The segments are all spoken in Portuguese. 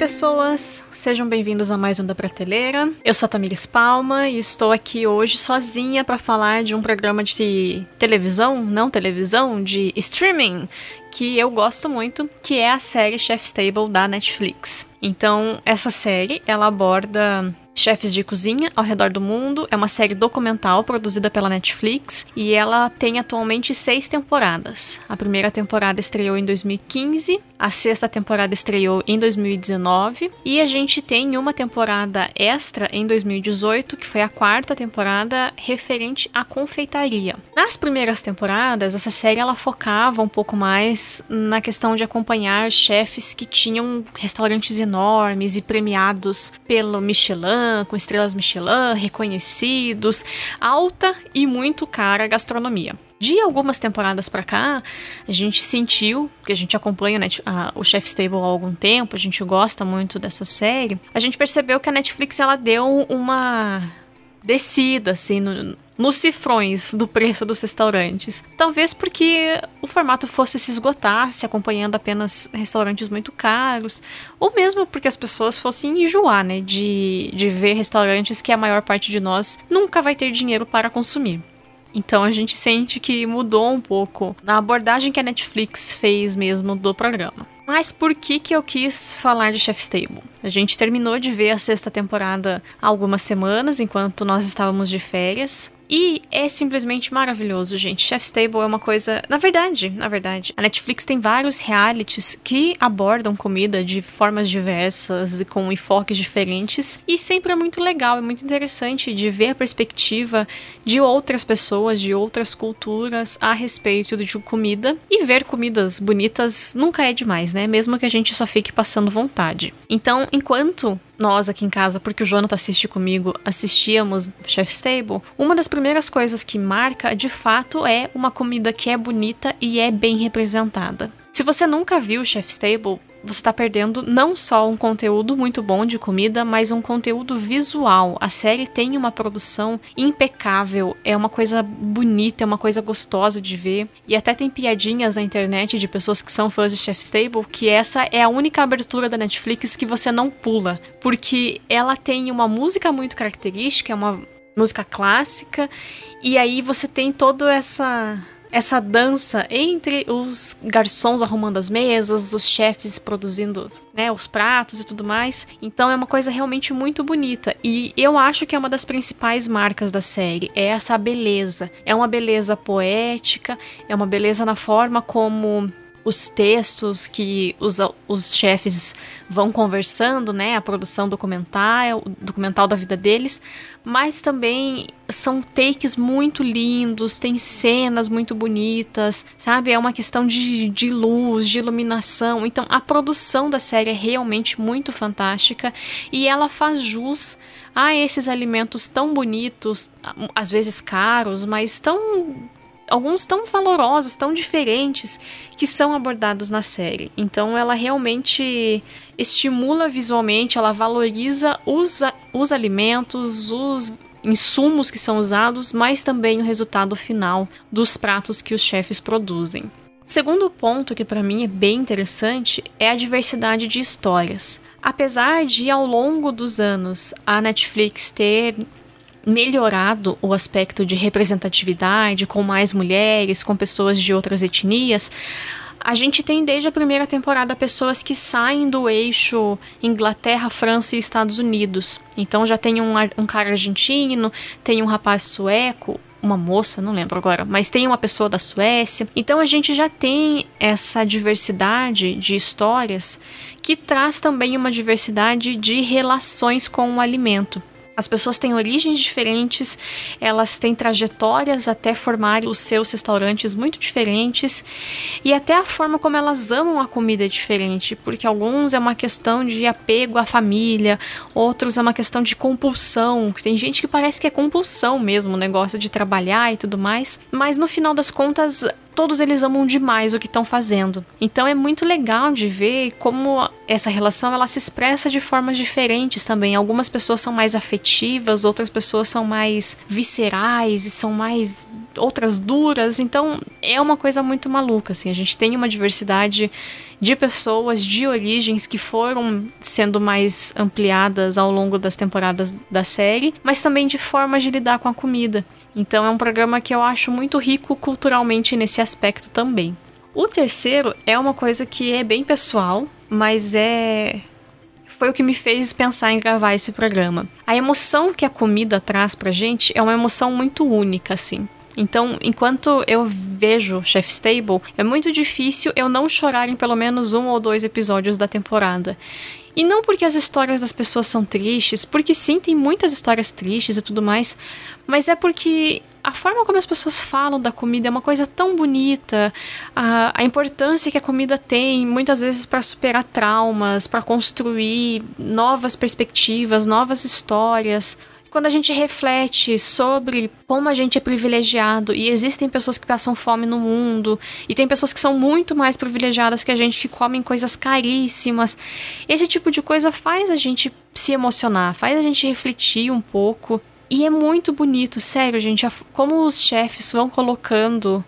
pessoas! Sejam bem-vindos a mais um da Prateleira. Eu sou a Tamires Palma e estou aqui hoje sozinha para falar de um programa de televisão, não televisão, de streaming, que eu gosto muito, que é a série Chef's Table da Netflix. Então, essa série, ela aborda chefes de cozinha ao redor do mundo. É uma série documental produzida pela Netflix e ela tem atualmente seis temporadas. A primeira temporada estreou em 2015, a sexta temporada estreou em 2019 e a gente tem uma temporada extra em 2018, que foi a quarta temporada referente à confeitaria. Nas primeiras temporadas, essa série ela focava um pouco mais na questão de acompanhar chefes que tinham restaurantes enormes e premiados pelo Michelin com estrelas Michelin, reconhecidos, alta e muito cara gastronomia. De algumas temporadas para cá, a gente sentiu, que a gente acompanha né, a, o Chef's Table há algum tempo, a gente gosta muito dessa série, a gente percebeu que a Netflix ela deu uma descida assim no, nos cifrões do preço dos restaurantes. Talvez porque o formato fosse se esgotar, se acompanhando apenas restaurantes muito caros, ou mesmo porque as pessoas fossem enjoar, né, de, de ver restaurantes que a maior parte de nós nunca vai ter dinheiro para consumir. Então a gente sente que mudou um pouco na abordagem que a Netflix fez mesmo do programa. Mas por que que eu quis falar de Chef's Table? A gente terminou de ver a sexta temporada há algumas semanas, enquanto nós estávamos de férias. E é simplesmente maravilhoso, gente. Chef's Table é uma coisa. Na verdade, na verdade, a Netflix tem vários realities que abordam comida de formas diversas e com enfoques diferentes. E sempre é muito legal, é muito interessante de ver a perspectiva de outras pessoas, de outras culturas a respeito de comida. E ver comidas bonitas nunca é demais, né? Mesmo que a gente só fique passando vontade. Então, enquanto nós aqui em casa, porque o Jonathan assiste comigo, assistíamos Chef's Table, uma das primeiras coisas que marca, de fato, é uma comida que é bonita e é bem representada. Se você nunca viu Chef's Table, você está perdendo não só um conteúdo muito bom de comida, mas um conteúdo visual. A série tem uma produção impecável, é uma coisa bonita, é uma coisa gostosa de ver. E até tem piadinhas na internet de pessoas que são fãs de Chef's Table que essa é a única abertura da Netflix que você não pula, porque ela tem uma música muito característica, é uma música clássica, e aí você tem toda essa essa dança entre os garçons arrumando as mesas, os chefes produzindo né, os pratos e tudo mais. Então é uma coisa realmente muito bonita. E eu acho que é uma das principais marcas da série. É essa beleza. É uma beleza poética, é uma beleza na forma como os textos que os, os chefes vão conversando, né? A produção documental, documental da vida deles, mas também são takes muito lindos, tem cenas muito bonitas, sabe? É uma questão de, de luz, de iluminação. Então a produção da série é realmente muito fantástica e ela faz jus a esses alimentos tão bonitos, às vezes caros, mas tão alguns tão valorosos, tão diferentes, que são abordados na série. Então ela realmente estimula visualmente, ela valoriza os, os alimentos, os insumos que são usados, mas também o resultado final dos pratos que os chefes produzem. O segundo ponto que para mim é bem interessante é a diversidade de histórias. Apesar de ao longo dos anos a Netflix ter melhorado o aspecto de representatividade com mais mulheres, com pessoas de outras etnias, a gente tem desde a primeira temporada pessoas que saem do eixo Inglaterra, França e Estados Unidos. Então já tem um, um cara argentino, tem um rapaz sueco, uma moça, não lembro agora, mas tem uma pessoa da Suécia. Então a gente já tem essa diversidade de histórias que traz também uma diversidade de relações com o alimento. As pessoas têm origens diferentes, elas têm trajetórias até formar os seus restaurantes muito diferentes e até a forma como elas amam a comida é diferente, porque alguns é uma questão de apego à família, outros é uma questão de compulsão. Tem gente que parece que é compulsão mesmo, o negócio de trabalhar e tudo mais, mas no final das contas todos eles amam demais o que estão fazendo. Então é muito legal de ver como essa relação ela se expressa de formas diferentes também. Algumas pessoas são mais afetivas, outras pessoas são mais viscerais e são mais outras duras. Então é uma coisa muito maluca, assim. A gente tem uma diversidade de pessoas de origens que foram sendo mais ampliadas ao longo das temporadas da série, mas também de formas de lidar com a comida. Então é um programa que eu acho muito rico culturalmente nesse aspecto também. O terceiro é uma coisa que é bem pessoal, mas é foi o que me fez pensar em gravar esse programa. A emoção que a comida traz pra gente é uma emoção muito única, assim. Então, enquanto eu vejo Chef's Table, é muito difícil eu não chorar em pelo menos um ou dois episódios da temporada. E não porque as histórias das pessoas são tristes, porque sim, tem muitas histórias tristes e tudo mais, mas é porque a forma como as pessoas falam da comida é uma coisa tão bonita, a, a importância que a comida tem, muitas vezes para superar traumas, para construir novas perspectivas, novas histórias. Quando a gente reflete sobre como a gente é privilegiado e existem pessoas que passam fome no mundo e tem pessoas que são muito mais privilegiadas que a gente que comem coisas caríssimas, esse tipo de coisa faz a gente se emocionar, faz a gente refletir um pouco e é muito bonito, sério, gente. Como os chefes vão colocando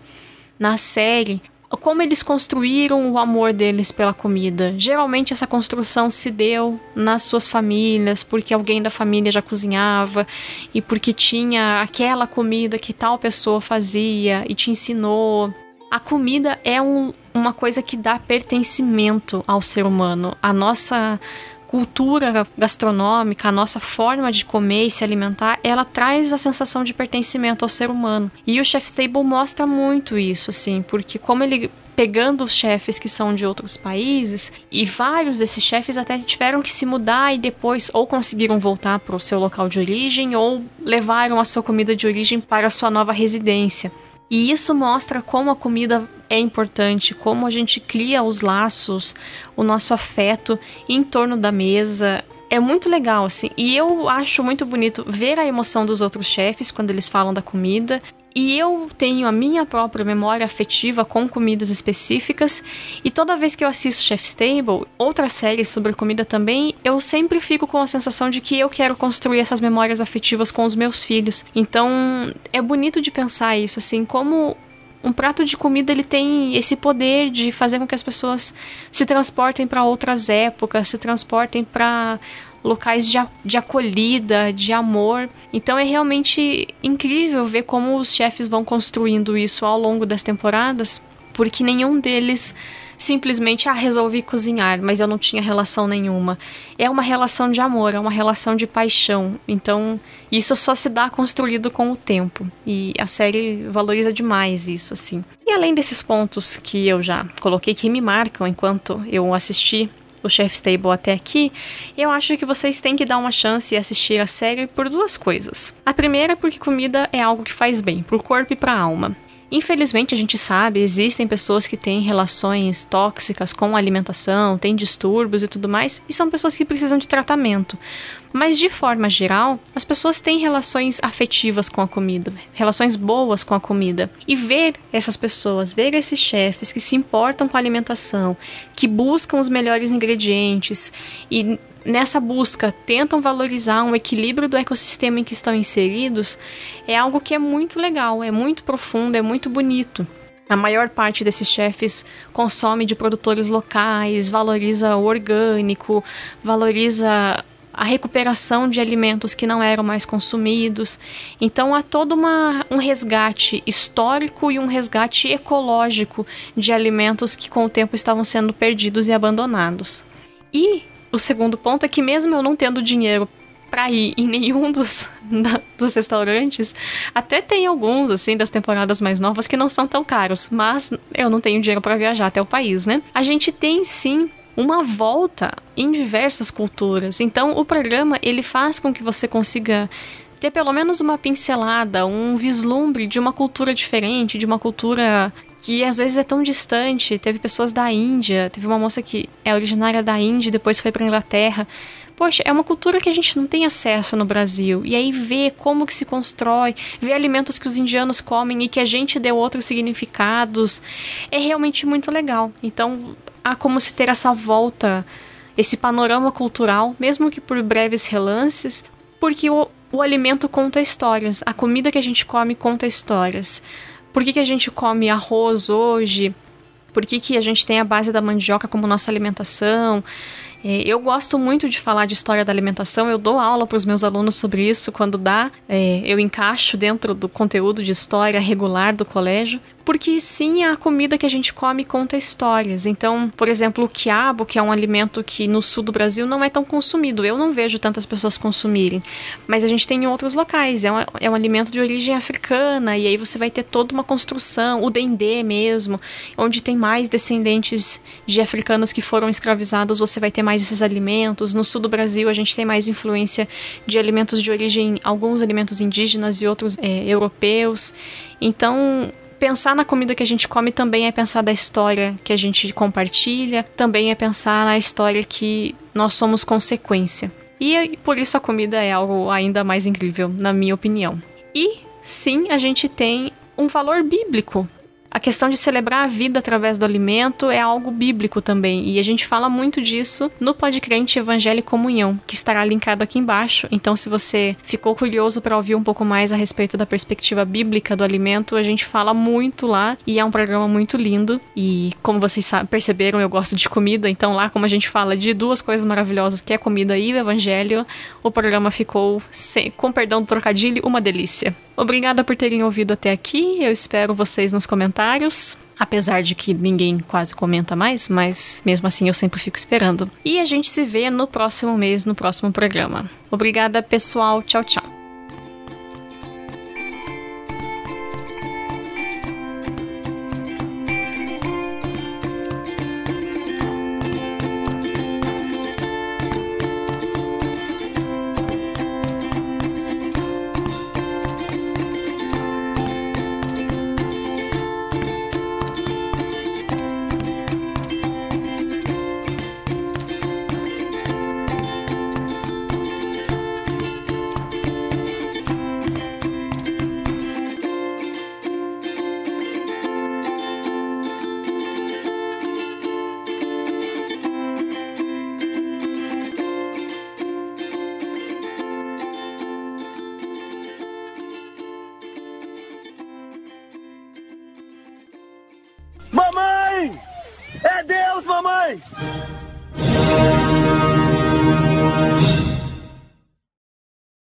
na série como eles construíram o amor deles pela comida. Geralmente essa construção se deu nas suas famílias, porque alguém da família já cozinhava e porque tinha aquela comida que tal pessoa fazia e te ensinou. A comida é um, uma coisa que dá pertencimento ao ser humano. A nossa cultura gastronômica, a nossa forma de comer e se alimentar, ela traz a sensação de pertencimento ao ser humano. E o Chef's Table mostra muito isso, assim, porque como ele pegando os chefes que são de outros países e vários desses chefes até tiveram que se mudar e depois ou conseguiram voltar para o seu local de origem ou levaram a sua comida de origem para a sua nova residência. E isso mostra como a comida é importante, como a gente cria os laços, o nosso afeto em torno da mesa. É muito legal, assim. E eu acho muito bonito ver a emoção dos outros chefes quando eles falam da comida e eu tenho a minha própria memória afetiva com comidas específicas, e toda vez que eu assisto Chef's Table, outra série sobre comida também, eu sempre fico com a sensação de que eu quero construir essas memórias afetivas com os meus filhos. Então, é bonito de pensar isso, assim, como um prato de comida ele tem esse poder de fazer com que as pessoas se transportem para outras épocas, se transportem para locais de, de acolhida, de amor. Então é realmente incrível ver como os chefes vão construindo isso ao longo das temporadas, porque nenhum deles simplesmente ah, resolvi cozinhar, mas eu não tinha relação nenhuma. É uma relação de amor, é uma relação de paixão. Então, isso só se dá construído com o tempo. E a série valoriza demais isso, assim. E além desses pontos que eu já coloquei que me marcam enquanto eu assisti o Chef's Table até aqui, eu acho que vocês têm que dar uma chance e assistir a série por duas coisas. A primeira é porque comida é algo que faz bem pro corpo e pra alma. Infelizmente, a gente sabe, existem pessoas que têm relações tóxicas com a alimentação, têm distúrbios e tudo mais, e são pessoas que precisam de tratamento. Mas de forma geral, as pessoas têm relações afetivas com a comida, relações boas com a comida. E ver essas pessoas, ver esses chefes que se importam com a alimentação, que buscam os melhores ingredientes e nessa busca tentam valorizar um equilíbrio do ecossistema em que estão inseridos, é algo que é muito legal, é muito profundo, é muito bonito. A maior parte desses chefes consome de produtores locais, valoriza o orgânico, valoriza a recuperação de alimentos que não eram mais consumidos. Então há todo uma, um resgate histórico e um resgate ecológico de alimentos que com o tempo estavam sendo perdidos e abandonados. E o segundo ponto é que mesmo eu não tendo dinheiro para ir em nenhum dos, da, dos restaurantes, até tem alguns, assim, das temporadas mais novas que não são tão caros, mas eu não tenho dinheiro para viajar até o país, né? A gente tem sim uma volta em diversas culturas. Então, o programa ele faz com que você consiga ter pelo menos uma pincelada, um vislumbre de uma cultura diferente, de uma cultura que às vezes é tão distante. Teve pessoas da Índia, teve uma moça que é originária da Índia e depois foi para Inglaterra. Poxa, é uma cultura que a gente não tem acesso no Brasil. E aí ver como que se constrói, ver alimentos que os indianos comem e que a gente deu outros significados, é realmente muito legal. Então, há como se ter essa volta, esse panorama cultural, mesmo que por breves relances, porque o, o alimento conta histórias, a comida que a gente come conta histórias. Por que, que a gente come arroz hoje? Por que, que a gente tem a base da mandioca como nossa alimentação? É, eu gosto muito de falar de história da alimentação, eu dou aula para os meus alunos sobre isso quando dá, é, eu encaixo dentro do conteúdo de história regular do colégio, porque sim, a comida que a gente come conta histórias. Então, por exemplo, o quiabo, que é um alimento que no sul do Brasil não é tão consumido, eu não vejo tantas pessoas consumirem, mas a gente tem em outros locais. É um, é um alimento de origem africana, e aí você vai ter toda uma construção, o dendê mesmo, onde tem mais descendentes de africanos que foram escravizados, você vai ter mais esses alimentos. No sul do Brasil, a gente tem mais influência de alimentos de origem, alguns alimentos indígenas e outros é, europeus. Então, pensar na comida que a gente come também é pensar da história que a gente compartilha, também é pensar na história que nós somos consequência. E por isso a comida é algo ainda mais incrível, na minha opinião. E sim, a gente tem um valor bíblico a questão de celebrar a vida através do alimento é algo bíblico também, e a gente fala muito disso no Podcrente Evangelho e Comunhão, que estará linkado aqui embaixo. Então, se você ficou curioso para ouvir um pouco mais a respeito da perspectiva bíblica do alimento, a gente fala muito lá e é um programa muito lindo. E como vocês perceberam, eu gosto de comida, então lá, como a gente fala de duas coisas maravilhosas, que é comida e o evangelho, o programa ficou, sem, com perdão do trocadilho, uma delícia. Obrigada por terem ouvido até aqui. Eu espero vocês nos comentários. Apesar de que ninguém quase comenta mais, mas mesmo assim eu sempre fico esperando. E a gente se vê no próximo mês, no próximo programa. Obrigada, pessoal. Tchau, tchau.